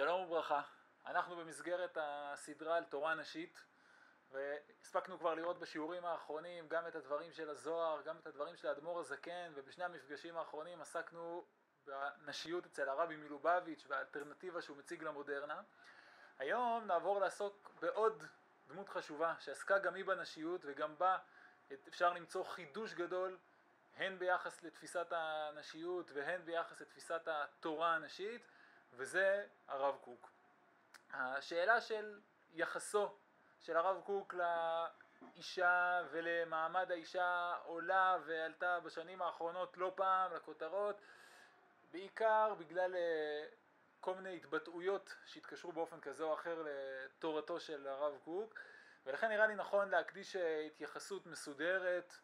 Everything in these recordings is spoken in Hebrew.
שלום וברכה, אנחנו במסגרת הסדרה על תורה נשית והספקנו כבר לראות בשיעורים האחרונים גם את הדברים של הזוהר, גם את הדברים של האדמו"ר הזקן ובשני המפגשים האחרונים עסקנו בנשיות אצל הרבי מלובביץ' והאלטרנטיבה שהוא מציג למודרנה. היום נעבור לעסוק בעוד דמות חשובה שעסקה גם היא בנשיות וגם בה אפשר למצוא חידוש גדול הן ביחס לתפיסת הנשיות והן ביחס לתפיסת התורה הנשית וזה הרב קוק. השאלה של יחסו של הרב קוק לאישה ולמעמד האישה עולה ועלתה בשנים האחרונות לא פעם לכותרות בעיקר בגלל אה, כל מיני התבטאויות שהתקשרו באופן כזה או אחר לתורתו של הרב קוק ולכן נראה לי נכון להקדיש אה, התייחסות מסודרת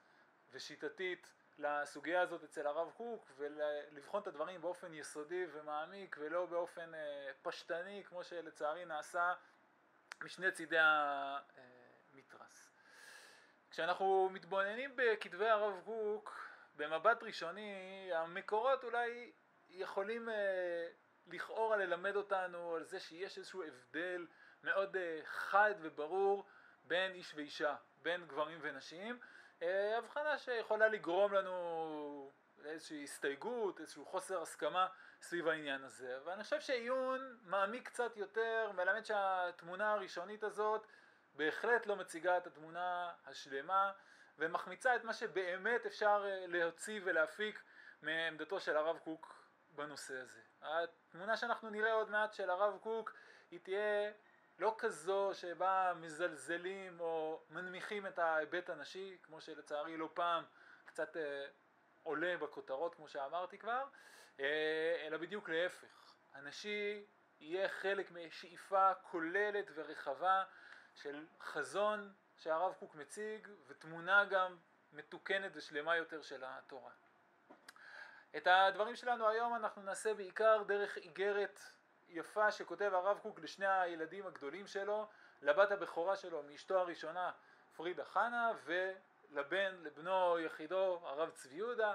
ושיטתית לסוגיה הזאת אצל הרב קוק ולבחון את הדברים באופן יסודי ומעמיק ולא באופן אה, פשטני כמו שלצערי נעשה משני צידי המתרס. כשאנחנו מתבוננים בכתבי הרב קוק במבט ראשוני המקורות אולי יכולים אה, לכאורה ללמד אותנו על זה שיש איזשהו הבדל מאוד אה, חד וברור בין איש ואישה, בין גברים ונשים אה, הבחנה שיכולה לגרום לנו לאיזושהי הסתייגות, איזשהו חוסר הסכמה סביב העניין הזה. ואני חושב שעיון מעמיק קצת יותר מלמד שהתמונה הראשונית הזאת בהחלט לא מציגה את התמונה השלמה ומחמיצה את מה שבאמת אפשר אה, להוציא ולהפיק מעמדתו של הרב קוק בנושא הזה. התמונה שאנחנו נראה עוד מעט של הרב קוק היא תהיה לא כזו שבה מזלזלים או מנמיכים את ההיבט הנשי, כמו שלצערי לא פעם קצת אה, עולה בכותרות כמו שאמרתי כבר, אה, אלא בדיוק להפך. הנשי יהיה חלק משאיפה כוללת ורחבה של חזון שהרב קוק מציג ותמונה גם מתוקנת ושלמה יותר של התורה. את הדברים שלנו היום אנחנו נעשה בעיקר דרך איגרת יפה שכותב הרב קוק לשני הילדים הגדולים שלו, לבת הבכורה שלו מאשתו הראשונה פרידה חנה ולבן, לבנו יחידו הרב צבי יהודה.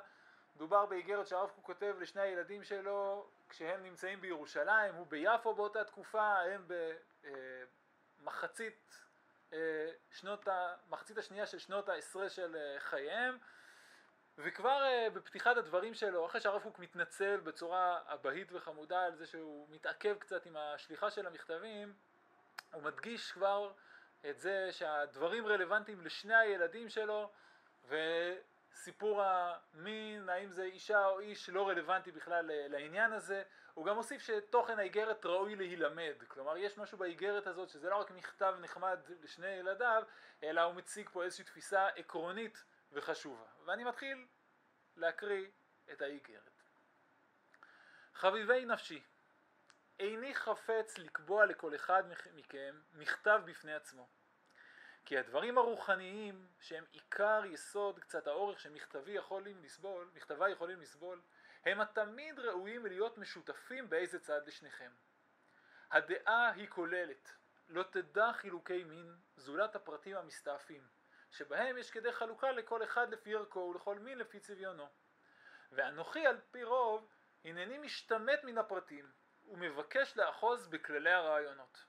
מדובר באיגרת שהרב קוק כותב לשני הילדים שלו כשהם נמצאים בירושלים, הוא ביפו באותה תקופה, הם במחצית אה, שנות, מחצית השנייה של שנות העשרה של אה, חייהם וכבר uh, בפתיחת הדברים שלו, אחרי שהרב קוק מתנצל בצורה אבהית וחמודה על זה שהוא מתעכב קצת עם השליחה של המכתבים, הוא מדגיש כבר את זה שהדברים רלוונטיים לשני הילדים שלו וסיפור המין, האם זה אישה או איש, לא רלוונטי בכלל לעניין הזה. הוא גם מוסיף שתוכן האיגרת ראוי להילמד, כלומר יש משהו באיגרת הזאת שזה לא רק מכתב נחמד לשני ילדיו, אלא הוא מציג פה איזושהי תפיסה עקרונית וחשובה. ואני מתחיל להקריא את האיגרת. חביבי נפשי, איני חפץ לקבוע לכל אחד מכם מכתב בפני עצמו. כי הדברים הרוחניים שהם עיקר יסוד קצת האורך שמכתבי יכולים לסבול, מכתבי יכולים לסבול, הם התמיד ראויים להיות משותפים באיזה צד לשניכם. הדעה היא כוללת, לא תדע חילוקי מין זולת הפרטים המסתעפים. שבהם יש כדי חלוקה לכל אחד לפי ערכו ולכל מין לפי צביונו. ואנוכי על פי רוב הנני משתמט מן הפרטים ומבקש לאחוז בכללי הרעיונות.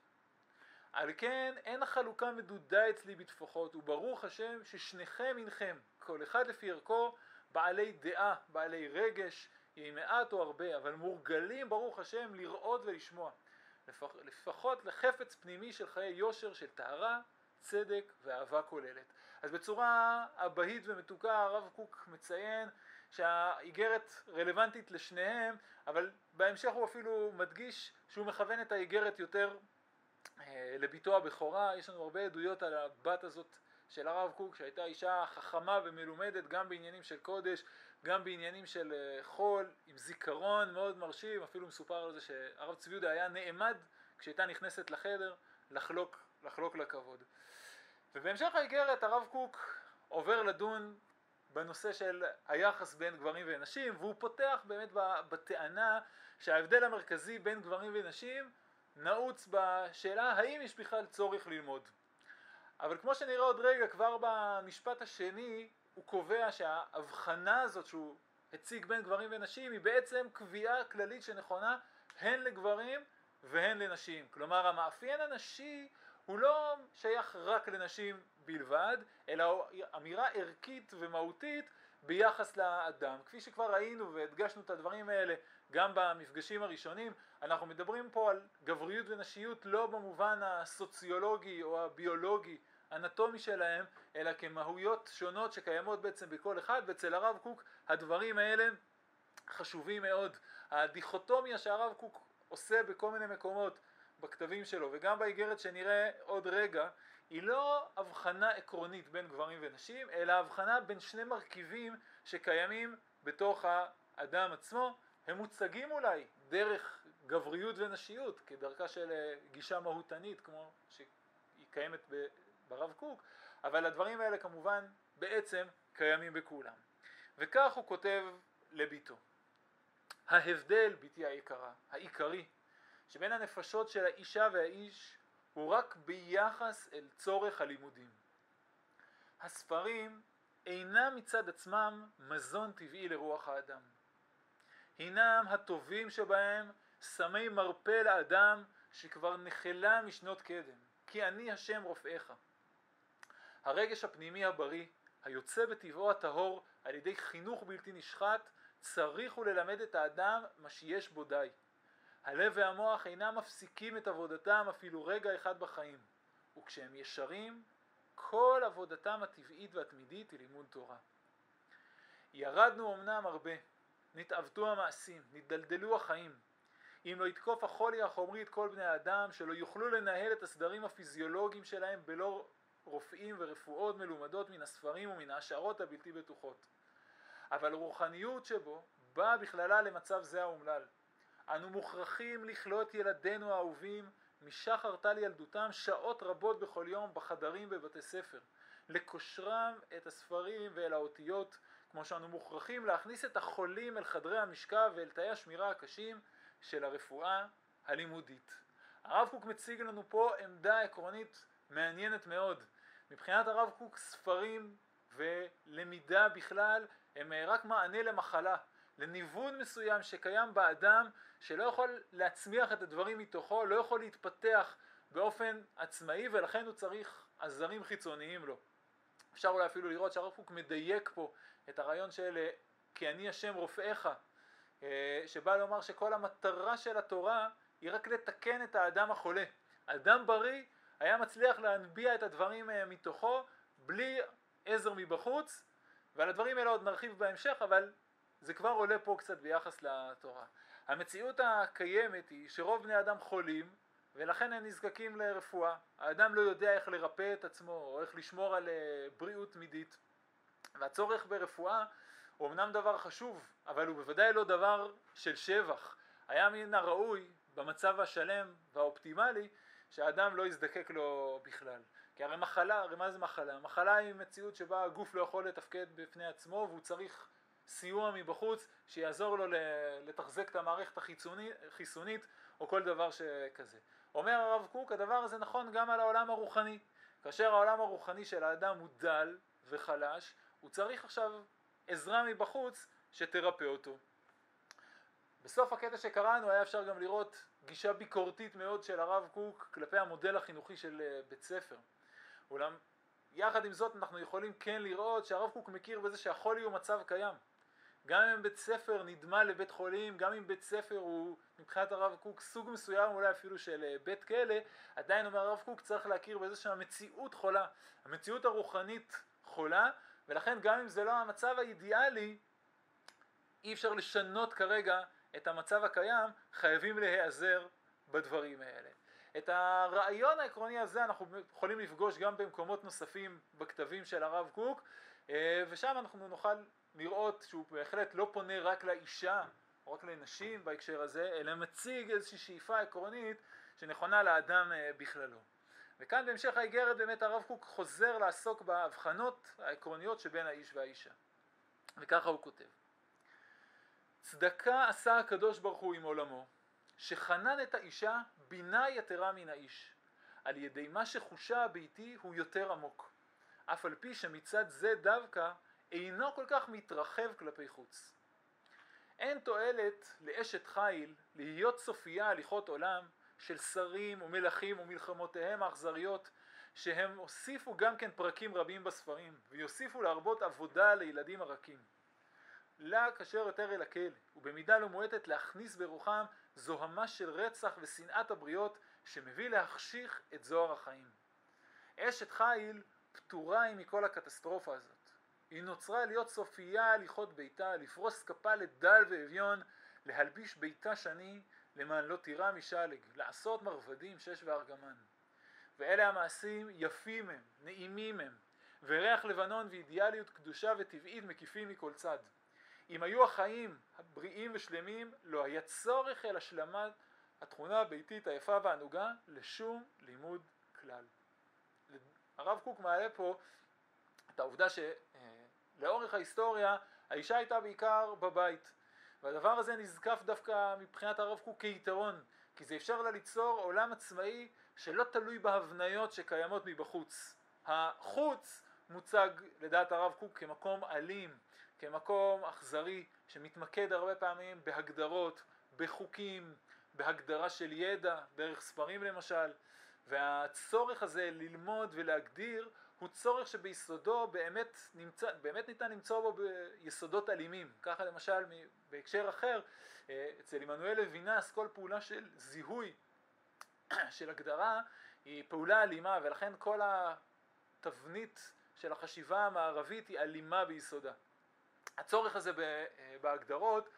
על כן אין החלוקה מדודה אצלי בתפוחות וברוך השם ששניכם הנכם כל אחד לפי ערכו בעלי דעה, בעלי רגש, יהי מעט או הרבה, אבל מורגלים ברוך השם לראות ולשמוע לפח, לפחות לחפץ פנימי של חיי יושר של טהרה צדק ואהבה כוללת. אז בצורה אבהית ומתוקה הרב קוק מציין שהאיגרת רלוונטית לשניהם, אבל בהמשך הוא אפילו מדגיש שהוא מכוון את האיגרת יותר אה, לביתו הבכורה. יש לנו הרבה עדויות על הבת הזאת של הרב קוק שהייתה אישה חכמה ומלומדת גם בעניינים של קודש, גם בעניינים של אה, חול, עם זיכרון מאוד מרשים, אפילו מסופר על זה שהרב צבי יהודה היה נעמד כשהייתה נכנסת לחדר לחלוק לחלוק לכבוד. ובהמשך האיגרת הרב קוק עובר לדון בנושא של היחס בין גברים ונשים והוא פותח באמת בטענה שההבדל המרכזי בין גברים ונשים נעוץ בשאלה האם יש בכלל צורך ללמוד. אבל כמו שנראה עוד רגע כבר במשפט השני הוא קובע שההבחנה הזאת שהוא הציג בין גברים ונשים היא בעצם קביעה כללית שנכונה הן לגברים והן לנשים. כלומר המאפיין הנשי הוא לא שייך רק לנשים בלבד, אלא אמירה ערכית ומהותית ביחס לאדם. כפי שכבר ראינו והדגשנו את הדברים האלה גם במפגשים הראשונים, אנחנו מדברים פה על גבריות ונשיות לא במובן הסוציולוגי או הביולוגי אנטומי שלהם, אלא כמהויות שונות שקיימות בעצם בכל אחד, ואצל הרב קוק הדברים האלה חשובים מאוד. הדיכוטומיה שהרב קוק עושה בכל מיני מקומות בכתבים שלו וגם באיגרת שנראה עוד רגע, היא לא הבחנה עקרונית בין גברים ונשים, אלא הבחנה בין שני מרכיבים שקיימים בתוך האדם עצמו, הם מוצגים אולי דרך גבריות ונשיות, כדרכה של אה, גישה מהותנית כמו שהיא קיימת ברב קוק, אבל הדברים האלה כמובן בעצם קיימים בכולם. וכך הוא כותב לביתו: ההבדל, בתי היקרה, העיקרי, שבין הנפשות של האישה והאיש הוא רק ביחס אל צורך הלימודים. הספרים אינם מצד עצמם מזון טבעי לרוח האדם. הינם הטובים שבהם סמי מרפא לאדם שכבר נחלה משנות קדם, כי אני השם רופאיך. הרגש הפנימי הבריא, היוצא בטבעו הטהור על ידי חינוך בלתי נשחט, צריך הוא ללמד את האדם מה שיש בו די. הלב והמוח אינם מפסיקים את עבודתם אפילו רגע אחד בחיים, וכשהם ישרים, כל עבודתם הטבעית והתמידית היא לימוד תורה. ירדנו אמנם הרבה, נתעוותו המעשים, נתדלדלו החיים. אם לא יתקוף החולי החומרי את כל בני האדם, שלא יוכלו לנהל את הסדרים הפיזיולוגיים שלהם בלא רופאים ורפואות מלומדות מן הספרים ומן ההשערות הבלתי בטוחות. אבל הרוחניות שבו באה בכללה למצב זה האומלל. אנו מוכרחים לכלות ילדינו האהובים משחר טל ילדותם שעות רבות בכל יום בחדרים בבתי ספר, לקושרם את הספרים ואל האותיות, כמו שאנו מוכרחים להכניס את החולים אל חדרי המשכב ואל תאי השמירה הקשים של הרפואה הלימודית. הרב קוק מציג לנו פה עמדה עקרונית מעניינת מאוד. מבחינת הרב קוק ספרים ולמידה בכלל הם רק מענה למחלה, לניוון מסוים שקיים באדם שלא יכול להצמיח את הדברים מתוכו, לא יכול להתפתח באופן עצמאי ולכן הוא צריך עזרים חיצוניים לו. אפשר אולי אפילו לראות שהרב קוק מדייק פה את הרעיון של כי אני השם רופאיך, אה, שבא לומר שכל המטרה של התורה היא רק לתקן את האדם החולה. אדם בריא היה מצליח להנביע את הדברים אה, מתוכו בלי עזר מבחוץ, ועל הדברים האלה עוד נרחיב בהמשך, אבל זה כבר עולה פה קצת ביחס לתורה. המציאות הקיימת היא שרוב בני אדם חולים ולכן הם נזקקים לרפואה. האדם לא יודע איך לרפא את עצמו או איך לשמור על אה, בריאות תמידית והצורך ברפואה הוא אמנם דבר חשוב אבל הוא בוודאי לא דבר של שבח. היה מן הראוי במצב השלם והאופטימלי שהאדם לא יזדקק לו בכלל. כי הרי מחלה, הרי מה זה מחלה? מחלה היא מציאות שבה הגוף לא יכול לתפקד בפני עצמו והוא צריך סיוע מבחוץ שיעזור לו לתחזק את המערכת החיסונית או כל דבר שכזה. אומר הרב קוק, הדבר הזה נכון גם על העולם הרוחני. כאשר העולם הרוחני של האדם הוא דל וחלש, הוא צריך עכשיו עזרה מבחוץ שתרפא אותו. בסוף הקטע שקראנו היה אפשר גם לראות גישה ביקורתית מאוד של הרב קוק כלפי המודל החינוכי של אה, בית ספר. אולם יחד עם זאת אנחנו יכולים כן לראות שהרב קוק מכיר בזה שהחולי הוא מצב קיים. גם אם בית ספר נדמה לבית חולים, גם אם בית ספר הוא מבחינת הרב קוק סוג מסוים אולי אפילו של אה, בית כלא, עדיין אומר הרב קוק צריך להכיר בזה שהמציאות חולה, המציאות הרוחנית חולה, ולכן גם אם זה לא המצב האידיאלי, אי אפשר לשנות כרגע את המצב הקיים, חייבים להיעזר בדברים האלה. את הרעיון העקרוני הזה אנחנו יכולים לפגוש גם במקומות נוספים בכתבים של הרב קוק, אה, ושם אנחנו נוכל לראות שהוא בהחלט לא פונה רק לאישה או רק לנשים בהקשר הזה, אלא מציג איזושהי שאיפה עקרונית שנכונה לאדם אה, בכללו. וכאן בהמשך האיגרת באמת הרב קוק חוזר לעסוק בהבחנות העקרוניות שבין האיש והאישה. וככה הוא כותב: צדקה עשה הקדוש ברוך הוא עם עולמו, שחנן את האישה בינה יתרה מן האיש, על ידי מה שחושה הביתי הוא יותר עמוק, אף על פי שמצד זה דווקא אינו כל כך מתרחב כלפי חוץ. אין תועלת לאשת חיל להיות סופייה הליכות עולם של שרים ומלכים ומלחמותיהם האכזריות שהם הוסיפו גם כן פרקים רבים בספרים ויוסיפו להרבות עבודה לילדים הרכים. לה קשר יותר אל הכלא ובמידה לא מועטת להכניס ברוחם זוהמה של רצח ושנאת הבריות שמביא להחשיך את זוהר החיים. אשת חיל פטורה היא מכל הקטסטרופה הזאת. היא נוצרה להיות סופייה הליכות ביתה, לפרוס כפה לדל ואביון, להלביש ביתה שני, למען לא תירא משלג, לעשות מרבדים שש וארגמן. ואלה המעשים יפים הם, נעימים הם, וריח לבנון ואידיאליות קדושה וטבעית מקיפים מכל צד. אם היו החיים הבריאים ושלמים, לא היה צורך אל השלמת התכונה הביתית היפה והענוגה לשום לימוד כלל. הרב קוק מעלה פה את העובדה שלאורך ההיסטוריה האישה הייתה בעיקר בבית והדבר הזה נזקף דווקא מבחינת הרב קוק כיתרון כי זה אפשר לה ליצור עולם עצמאי שלא תלוי בהבניות שקיימות מבחוץ. החוץ מוצג לדעת הרב קוק כמקום אלים, כמקום אכזרי שמתמקד הרבה פעמים בהגדרות, בחוקים, בהגדרה של ידע, דרך ספרים למשל, והצורך הזה ללמוד ולהגדיר הוא צורך שביסודו באמת, נמצא, באמת ניתן למצוא בו ביסודות אלימים. ככה למשל בהקשר אחר, אה, אצל עמנואל לוינס כל פעולה של זיהוי של הגדרה היא פעולה אלימה ולכן כל התבנית של החשיבה המערבית היא אלימה ביסודה. הצורך הזה אה, בהגדרות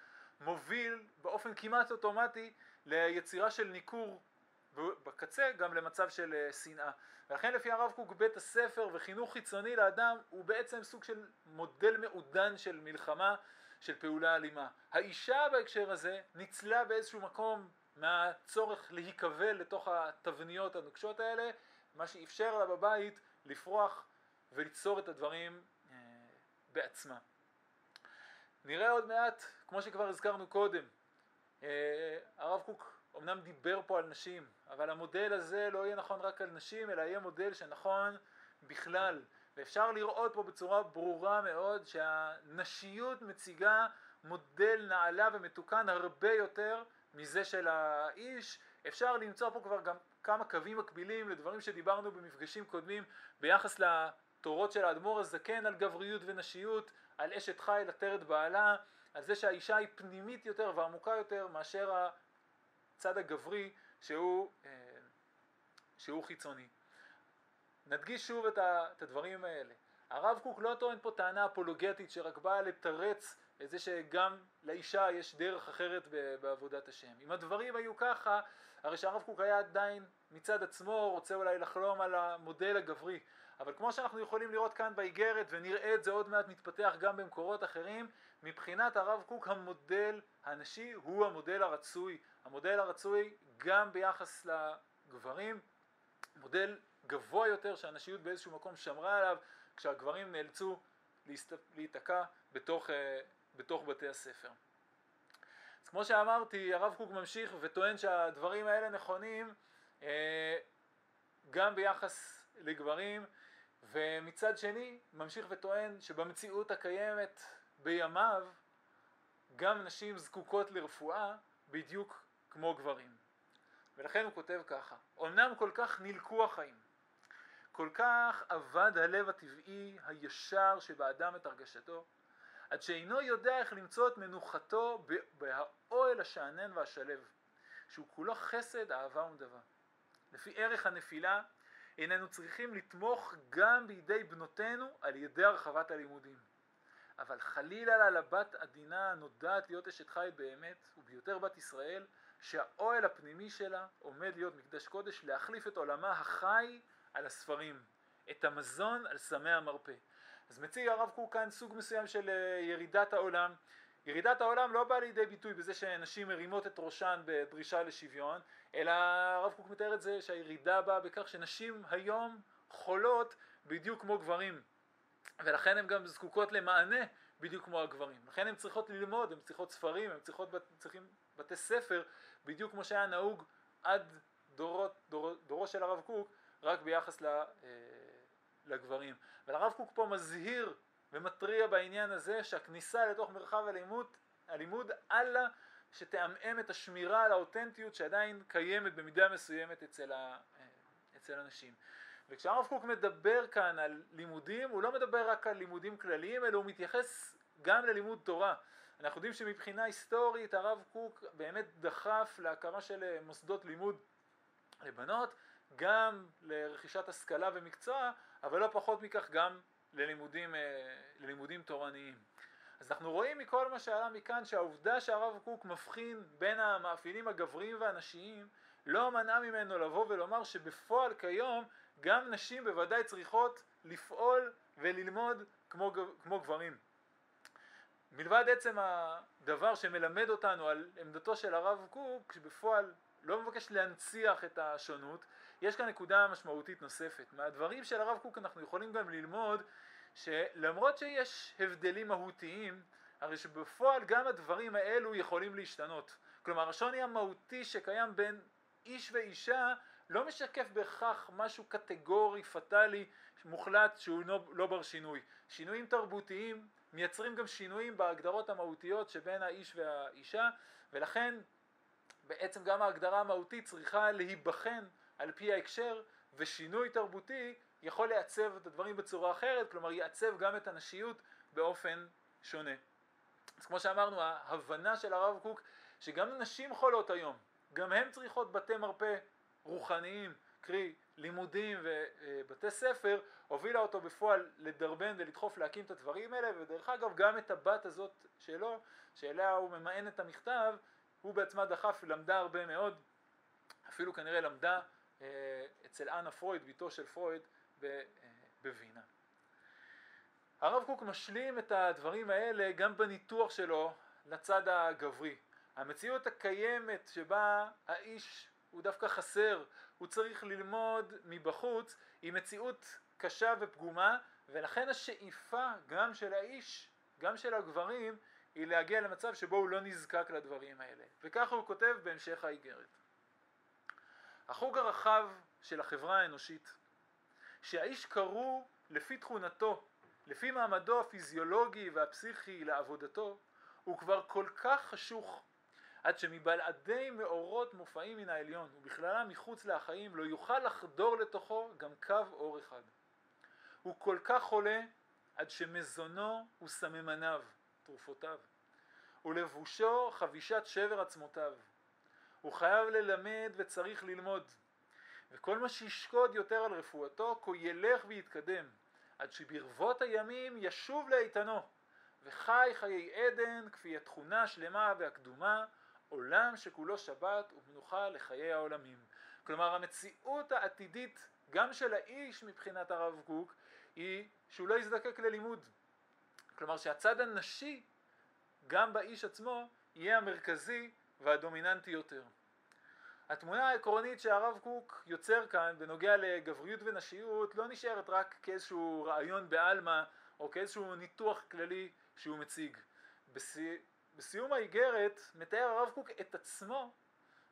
מוביל באופן כמעט אוטומטי ליצירה של ניכור ובקצה גם למצב של אה, שנאה. ולכן לפי הרב קוק בית הספר וחינוך חיצוני לאדם הוא בעצם סוג של מודל מעודן של מלחמה, של פעולה אלימה. האישה בהקשר הזה ניצלה באיזשהו מקום מהצורך להיקבל לתוך התבניות הנוקשות האלה, מה שאפשר לה בבית לפרוח וליצור את הדברים אה, בעצמה. נראה עוד מעט, כמו שכבר הזכרנו קודם, אה, הרב קוק אמנם דיבר פה על נשים, אבל המודל הזה לא יהיה נכון רק על נשים, אלא יהיה מודל שנכון בכלל. ואפשר לראות פה בצורה ברורה מאוד שהנשיות מציגה מודל נעלה ומתוקן הרבה יותר מזה של האיש. אפשר למצוא פה כבר גם כמה קווים מקבילים לדברים שדיברנו במפגשים קודמים ביחס לתורות של האדמו"ר הזקן על גבריות ונשיות, על אשת חי לתרת בעלה, על זה שהאישה היא פנימית יותר ועמוקה יותר מאשר הצד הגברי שהוא, אה, שהוא חיצוני. נדגיש שוב את הדברים האלה. הרב קוק לא טוען פה טענה אפולוגטית שרק באה לתרץ את זה שגם לאישה יש דרך אחרת בעבודת השם. אם הדברים היו ככה, הרי שהרב קוק היה עדיין מצד עצמו רוצה אולי לחלום על המודל הגברי. אבל כמו שאנחנו יכולים לראות כאן באיגרת ונראה את זה עוד מעט מתפתח גם במקורות אחרים, מבחינת הרב קוק המודל הנשי הוא המודל הרצוי, המודל הרצוי גם ביחס לגברים, מודל גבוה יותר שהנשיות באיזשהו מקום שמרה עליו כשהגברים נאלצו להיתקע בתוך, אה, בתוך בתי הספר. כמו שאמרתי, הרב קוק ממשיך וטוען שהדברים האלה נכונים אה, גם ביחס לגברים ומצד שני ממשיך וטוען שבמציאות הקיימת בימיו גם נשים זקוקות לרפואה בדיוק כמו גברים. ולכן הוא כותב ככה: אמנם כל כך נלקו החיים, כל כך אבד הלב הטבעי הישר שבאדם את הרגשתו, עד שאינו יודע איך למצוא את מנוחתו באוהל השאנן והשלב, שהוא כולו חסד, אהבה ונדבה. לפי ערך הנפילה, איננו צריכים לתמוך גם בידי בנותינו על ידי הרחבת הלימודים. אבל חלילה לה לבת עדינה הנודעת להיות אשת חי באמת, וביותר בת ישראל, שהאוהל הפנימי שלה עומד להיות מקדש קודש להחליף את עולמה החי על הספרים, את המזון על סמי המרפא. אז מציג הרב קוק כאן סוג מסוים של אה, ירידת העולם. ירידת העולם לא באה לידי ביטוי בזה שנשים מרימות את ראשן בדרישה לשוויון, אלא הרב קוק מתאר את זה שהירידה באה בכך שנשים היום חולות בדיוק כמו גברים, ולכן הן גם זקוקות למענה בדיוק כמו הגברים. לכן הן צריכות ללמוד, הן צריכות ספרים, הן צריכות, צריכים בתי ספר, בדיוק כמו שהיה נהוג עד דורות, דור, דורו של הרב קוק, רק ביחס ל, אה, לגברים. והרב קוק פה מזהיר ומתריע בעניין הזה שהכניסה לתוך מרחב הלימוד, הלימוד אלה שתעמעם את השמירה על האותנטיות שעדיין קיימת במידה מסוימת אצל, ה, אצל אנשים. וכשהרב קוק מדבר כאן על לימודים, הוא לא מדבר רק על לימודים כלליים, אלא הוא מתייחס גם ללימוד תורה. אנחנו יודעים שמבחינה היסטורית הרב קוק באמת דחף להקמה של מוסדות לימוד לבנות, גם לרכישת השכלה ומקצוע, אבל לא פחות מכך גם ללימודים, אה, ללימודים תורניים. אז אנחנו רואים מכל מה שעלה מכאן שהעובדה שהרב קוק מבחין בין המאפיינים הגבריים והנשיים לא מנעה ממנו לבוא ולומר שבפועל כיום גם נשים בוודאי צריכות לפעול וללמוד כמו, כמו גברים. מלבד עצם הדבר שמלמד אותנו על עמדתו של הרב קוק, שבפועל לא מבקש להנציח את השונות, יש כאן נקודה משמעותית נוספת. מהדברים של הרב קוק אנחנו יכולים גם ללמוד שלמרות שיש הבדלים מהותיים, הרי שבפועל גם הדברים האלו יכולים להשתנות. כלומר השוני המהותי שקיים בין איש ואישה לא משקף בהכרח משהו קטגורי, פטאלי, מוחלט שהוא לא, לא בר שינוי. שינויים תרבותיים מייצרים גם שינויים בהגדרות המהותיות שבין האיש והאישה ולכן בעצם גם ההגדרה המהותית צריכה להיבחן על פי ההקשר ושינוי תרבותי יכול לעצב את הדברים בצורה אחרת, כלומר יעצב גם את הנשיות באופן שונה. אז כמו שאמרנו, ההבנה של הרב קוק שגם נשים חולות היום, גם הן צריכות בתי מרפא רוחניים, קרי לימודים ובתי ספר, הובילה אותו בפועל לדרבן ולדחוף להקים את הדברים האלה, ודרך אגב גם את הבת הזאת שלו, שאליה הוא ממאן את המכתב, הוא בעצמה דחף ולמדה הרבה מאוד, אפילו כנראה למדה אצל אנה פרויד, בתו של פרויד, אה, בווינה. הרב קוק משלים את הדברים האלה גם בניתוח שלו לצד הגברי. המציאות הקיימת שבה האיש הוא דווקא חסר, הוא צריך ללמוד מבחוץ, היא מציאות קשה ופגומה, ולכן השאיפה גם של האיש, גם של הגברים, היא להגיע למצב שבו הוא לא נזקק לדברים האלה. וככה הוא כותב בהמשך האיגרת. החוג הרחב של החברה האנושית, שהאיש קרוא לפי תכונתו, לפי מעמדו הפיזיולוגי והפסיכי לעבודתו, הוא כבר כל כך חשוך, עד שמבלעדי מאורות מופעים מן העליון, ובכללם מחוץ לחיים, לא יוכל לחדור לתוכו גם קו אור אחד. הוא כל כך חולה, עד שמזונו הוא סממניו, תרופותיו, ולבושו חבישת שבר עצמותיו. הוא חייב ללמד וצריך ללמוד, וכל מה שישקוד יותר על רפואתו, כה ילך ויתקדם, עד שברבות הימים ישוב לאיתנו, וחי חיי עדן כפי התכונה השלמה והקדומה, עולם שכולו שבת ומנוחה לחיי העולמים. כלומר המציאות העתידית גם של האיש מבחינת הרב קוק היא שהוא לא יזדקק ללימוד. כלומר שהצד הנשי גם באיש עצמו יהיה המרכזי והדומיננטי יותר. התמונה העקרונית שהרב קוק יוצר כאן בנוגע לגבריות ונשיות לא נשארת רק כאיזשהו רעיון בעלמא או כאיזשהו ניתוח כללי שהוא מציג. בסי... בסיום האיגרת מתאר הרב קוק את עצמו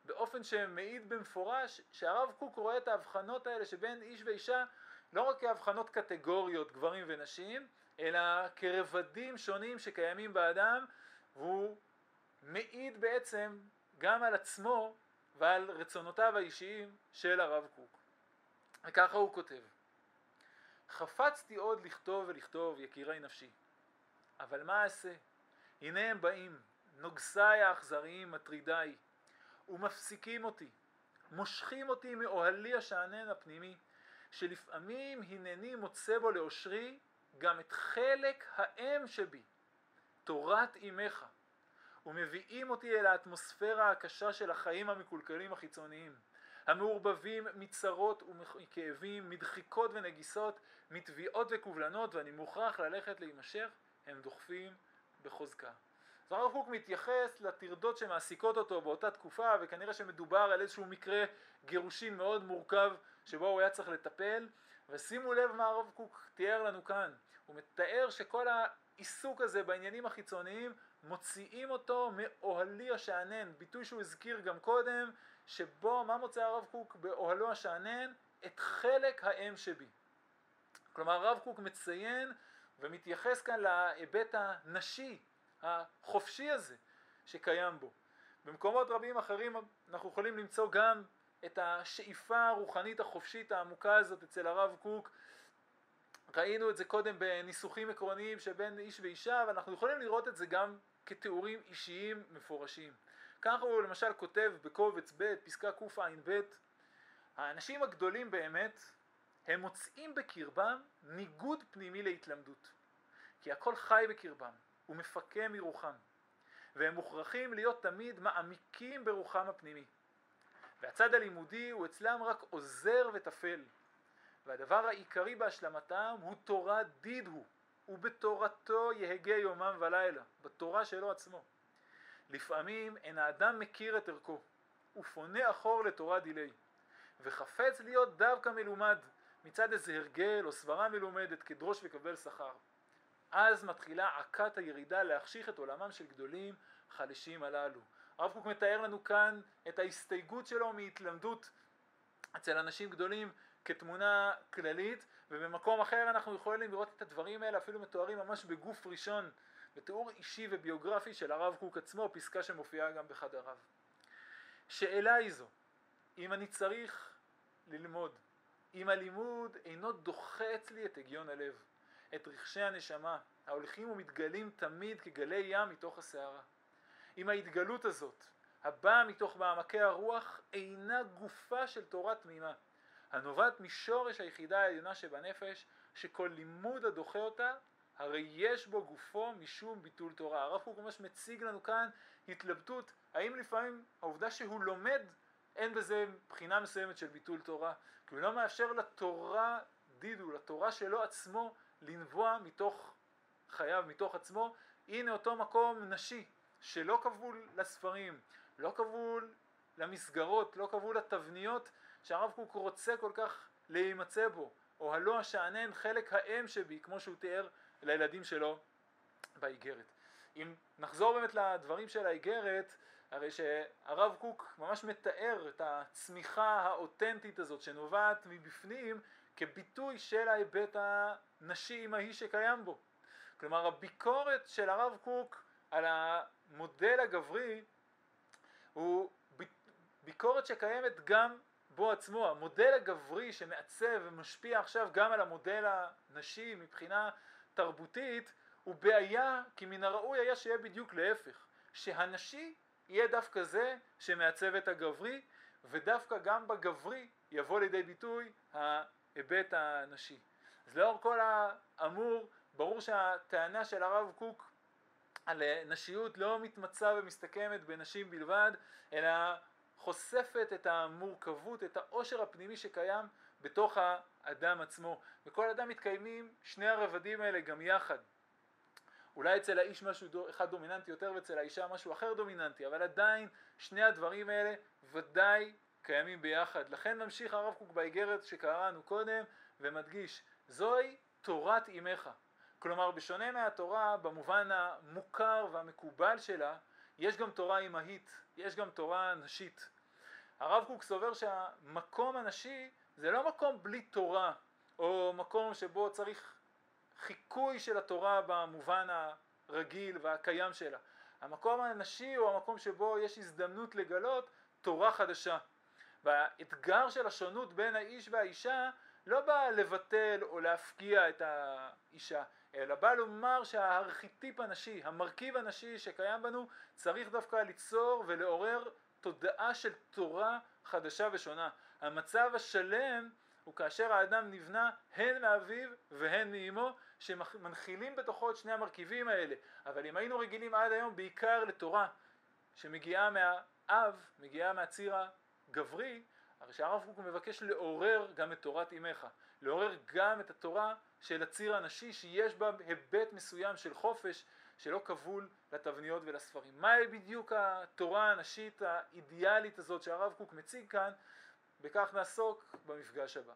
באופן שמעיד במפורש שהרב קוק רואה את ההבחנות האלה שבין איש ואישה לא רק כהבחנות קטגוריות גברים ונשים אלא כרבדים שונים שקיימים באדם והוא מעיד בעצם גם על עצמו ועל רצונותיו האישיים של הרב קוק. וככה הוא כותב: חפצתי עוד לכתוב ולכתוב יקירי נפשי, אבל מה אעשה? הנה הם באים, נוגסיי האכזריים מטרידיי, ומפסיקים אותי, מושכים אותי מאוהלי השאנן הפנימי, שלפעמים הנני מוצא בו לאושרי גם את חלק האם שבי, תורת אמך. ומביאים אותי אל האטמוספירה הקשה של החיים המקולקלים החיצוניים, המעורבבים מצרות ומכאבים, מדחיקות ונגיסות, מתביעות וקובלנות, ואני מוכרח ללכת להימשך, הם דוחפים בחוזקה. אז הרב קוק מתייחס לטרדות שמעסיקות אותו באותה תקופה, וכנראה שמדובר על איזשהו מקרה גירושין מאוד מורכב שבו הוא היה צריך לטפל, ושימו לב מה הרב קוק תיאר לנו כאן, הוא מתאר שכל העיסוק הזה בעניינים החיצוניים מוציאים אותו מאוהלי השאנן, ביטוי שהוא הזכיר גם קודם, שבו, מה מוצא הרב קוק באוהלו השאנן? את חלק האם שבי. כלומר הרב קוק מציין ומתייחס כאן להיבט הנשי, החופשי הזה, שקיים בו. במקומות רבים אחרים אנחנו יכולים למצוא גם את השאיפה הרוחנית החופשית העמוקה הזאת אצל הרב קוק. ראינו את זה קודם בניסוחים עקרוניים שבין איש ואישה, ואנחנו יכולים לראות את זה גם כתיאורים אישיים מפורשים. ככה הוא למשל כותב בקובץ ב', פסקה קע"ב, האנשים הגדולים באמת, הם מוצאים בקרבם ניגוד פנימי להתלמדות. כי הכל חי בקרבם, ומפקה מרוחם. והם מוכרחים להיות תמיד מעמיקים ברוחם הפנימי. והצד הלימודי הוא אצלם רק עוזר וטפל. והדבר העיקרי בהשלמתם הוא תורה דיד הוא, ובתורתו יהגה יומם ולילה, בתורה שלו עצמו. לפעמים אין האדם מכיר את ערכו, ופונה אחור לתורה דילי, וחפץ להיות דווקא מלומד מצד איזה הרגל או סברה מלומדת כדרוש וקבל שכר. אז מתחילה עקת הירידה להחשיך את עולמם של גדולים חלשים הללו. הרב קוק מתאר לנו כאן את ההסתייגות שלו מהתלמדות אצל אנשים גדולים כתמונה כללית ובמקום אחר אנחנו יכולים לראות את הדברים האלה אפילו מתוארים ממש בגוף ראשון בתיאור אישי וביוגרפי של הרב קוק עצמו, פסקה שמופיעה גם בחדריו. שאלה היא זו, אם אני צריך ללמוד, אם הלימוד אינו דוחה אצלי את הגיון הלב, את רכשי הנשמה, ההולכים ומתגלים תמיד כגלי ים מתוך הסערה. אם ההתגלות הזאת, הבאה מתוך מעמקי הרוח, אינה גופה של תורה תמימה, הנובעת משורש היחידה העליונה שבנפש, שכל לימוד הדוחה אותה, הרי יש בו גופו משום ביטול תורה. הרב קוק ממש מציג לנו כאן התלבטות, האם לפעמים העובדה שהוא לומד, אין בזה בחינה מסוימת של ביטול תורה, כי הוא לא מאפשר לתורה דידו, לתורה שלו עצמו, לנבוע מתוך חייו, מתוך עצמו. הנה אותו מקום נשי, שלא כבול לספרים, לא כבול למסגרות, לא כבול לתבניות שהרב קוק רוצה כל כך להימצא בו, או הלא השאנן חלק האם שבי, כמו שהוא תיאר לילדים שלו באיגרת. אם נחזור באמת לדברים של האיגרת, הרי שהרב קוק ממש מתאר את הצמיחה האותנטית הזאת שנובעת מבפנים כביטוי של ההיבט הנשי אמהי שקיים בו. כלומר הביקורת של הרב קוק על המודל הגברי הוא ביקורת שקיימת גם בו עצמו. המודל הגברי שמעצב ומשפיע עכשיו גם על המודל הנשי מבחינה תרבותית הוא בעיה כי מן הראוי היה שיהיה בדיוק להפך. שהנשי יהיה דווקא זה שמעצב את הגברי ודווקא גם בגברי יבוא לידי ביטוי ההיבט הנשי. אז לאור כל האמור ברור שהטענה של הרב קוק על נשיות לא מתמצה ומסתכמת בנשים בלבד, אלא חושפת את המורכבות, את העושר הפנימי שקיים בתוך האדם עצמו. בכל אדם מתקיימים שני הרבדים האלה גם יחד. אולי אצל האיש משהו אחד דומיננטי יותר ואצל האישה משהו אחר דומיננטי, אבל עדיין שני הדברים האלה ודאי קיימים ביחד. לכן ממשיך הרב קוק באיגרת שקראנו קודם ומדגיש, זוהי תורת אימך. כלומר בשונה מהתורה במובן המוכר והמקובל שלה, יש גם תורה אימהית, יש גם תורה נשית. הרב קוק סובר שהמקום הנשי זה לא מקום בלי תורה, או מקום שבו צריך חיקוי של התורה במובן הרגיל והקיים שלה. המקום הנשי הוא המקום שבו יש הזדמנות לגלות תורה חדשה. והאתגר של השונות בין האיש והאישה לא בא לבטל או להפקיע את האישה, אלא בא לומר שהארכיטיפ הנשי, המרכיב הנשי שקיים בנו, צריך דווקא ליצור ולעורר תודעה של תורה חדשה ושונה. המצב השלם הוא כאשר האדם נבנה הן מאביו והן מאמו שמנחילים בתוכו את שני המרכיבים האלה אבל אם היינו רגילים עד היום בעיקר לתורה שמגיעה מהאב, מגיעה מהציר הגברי הרי שהרב קוק מבקש לעורר גם את תורת אמך לעורר גם את התורה של הציר הנשי שיש בה היבט מסוים של חופש שלא כבול לתבניות ולספרים. מהי בדיוק התורה הנשית האידיאלית הזאת שהרב קוק מציג כאן? בכך נעסוק במפגש הבא.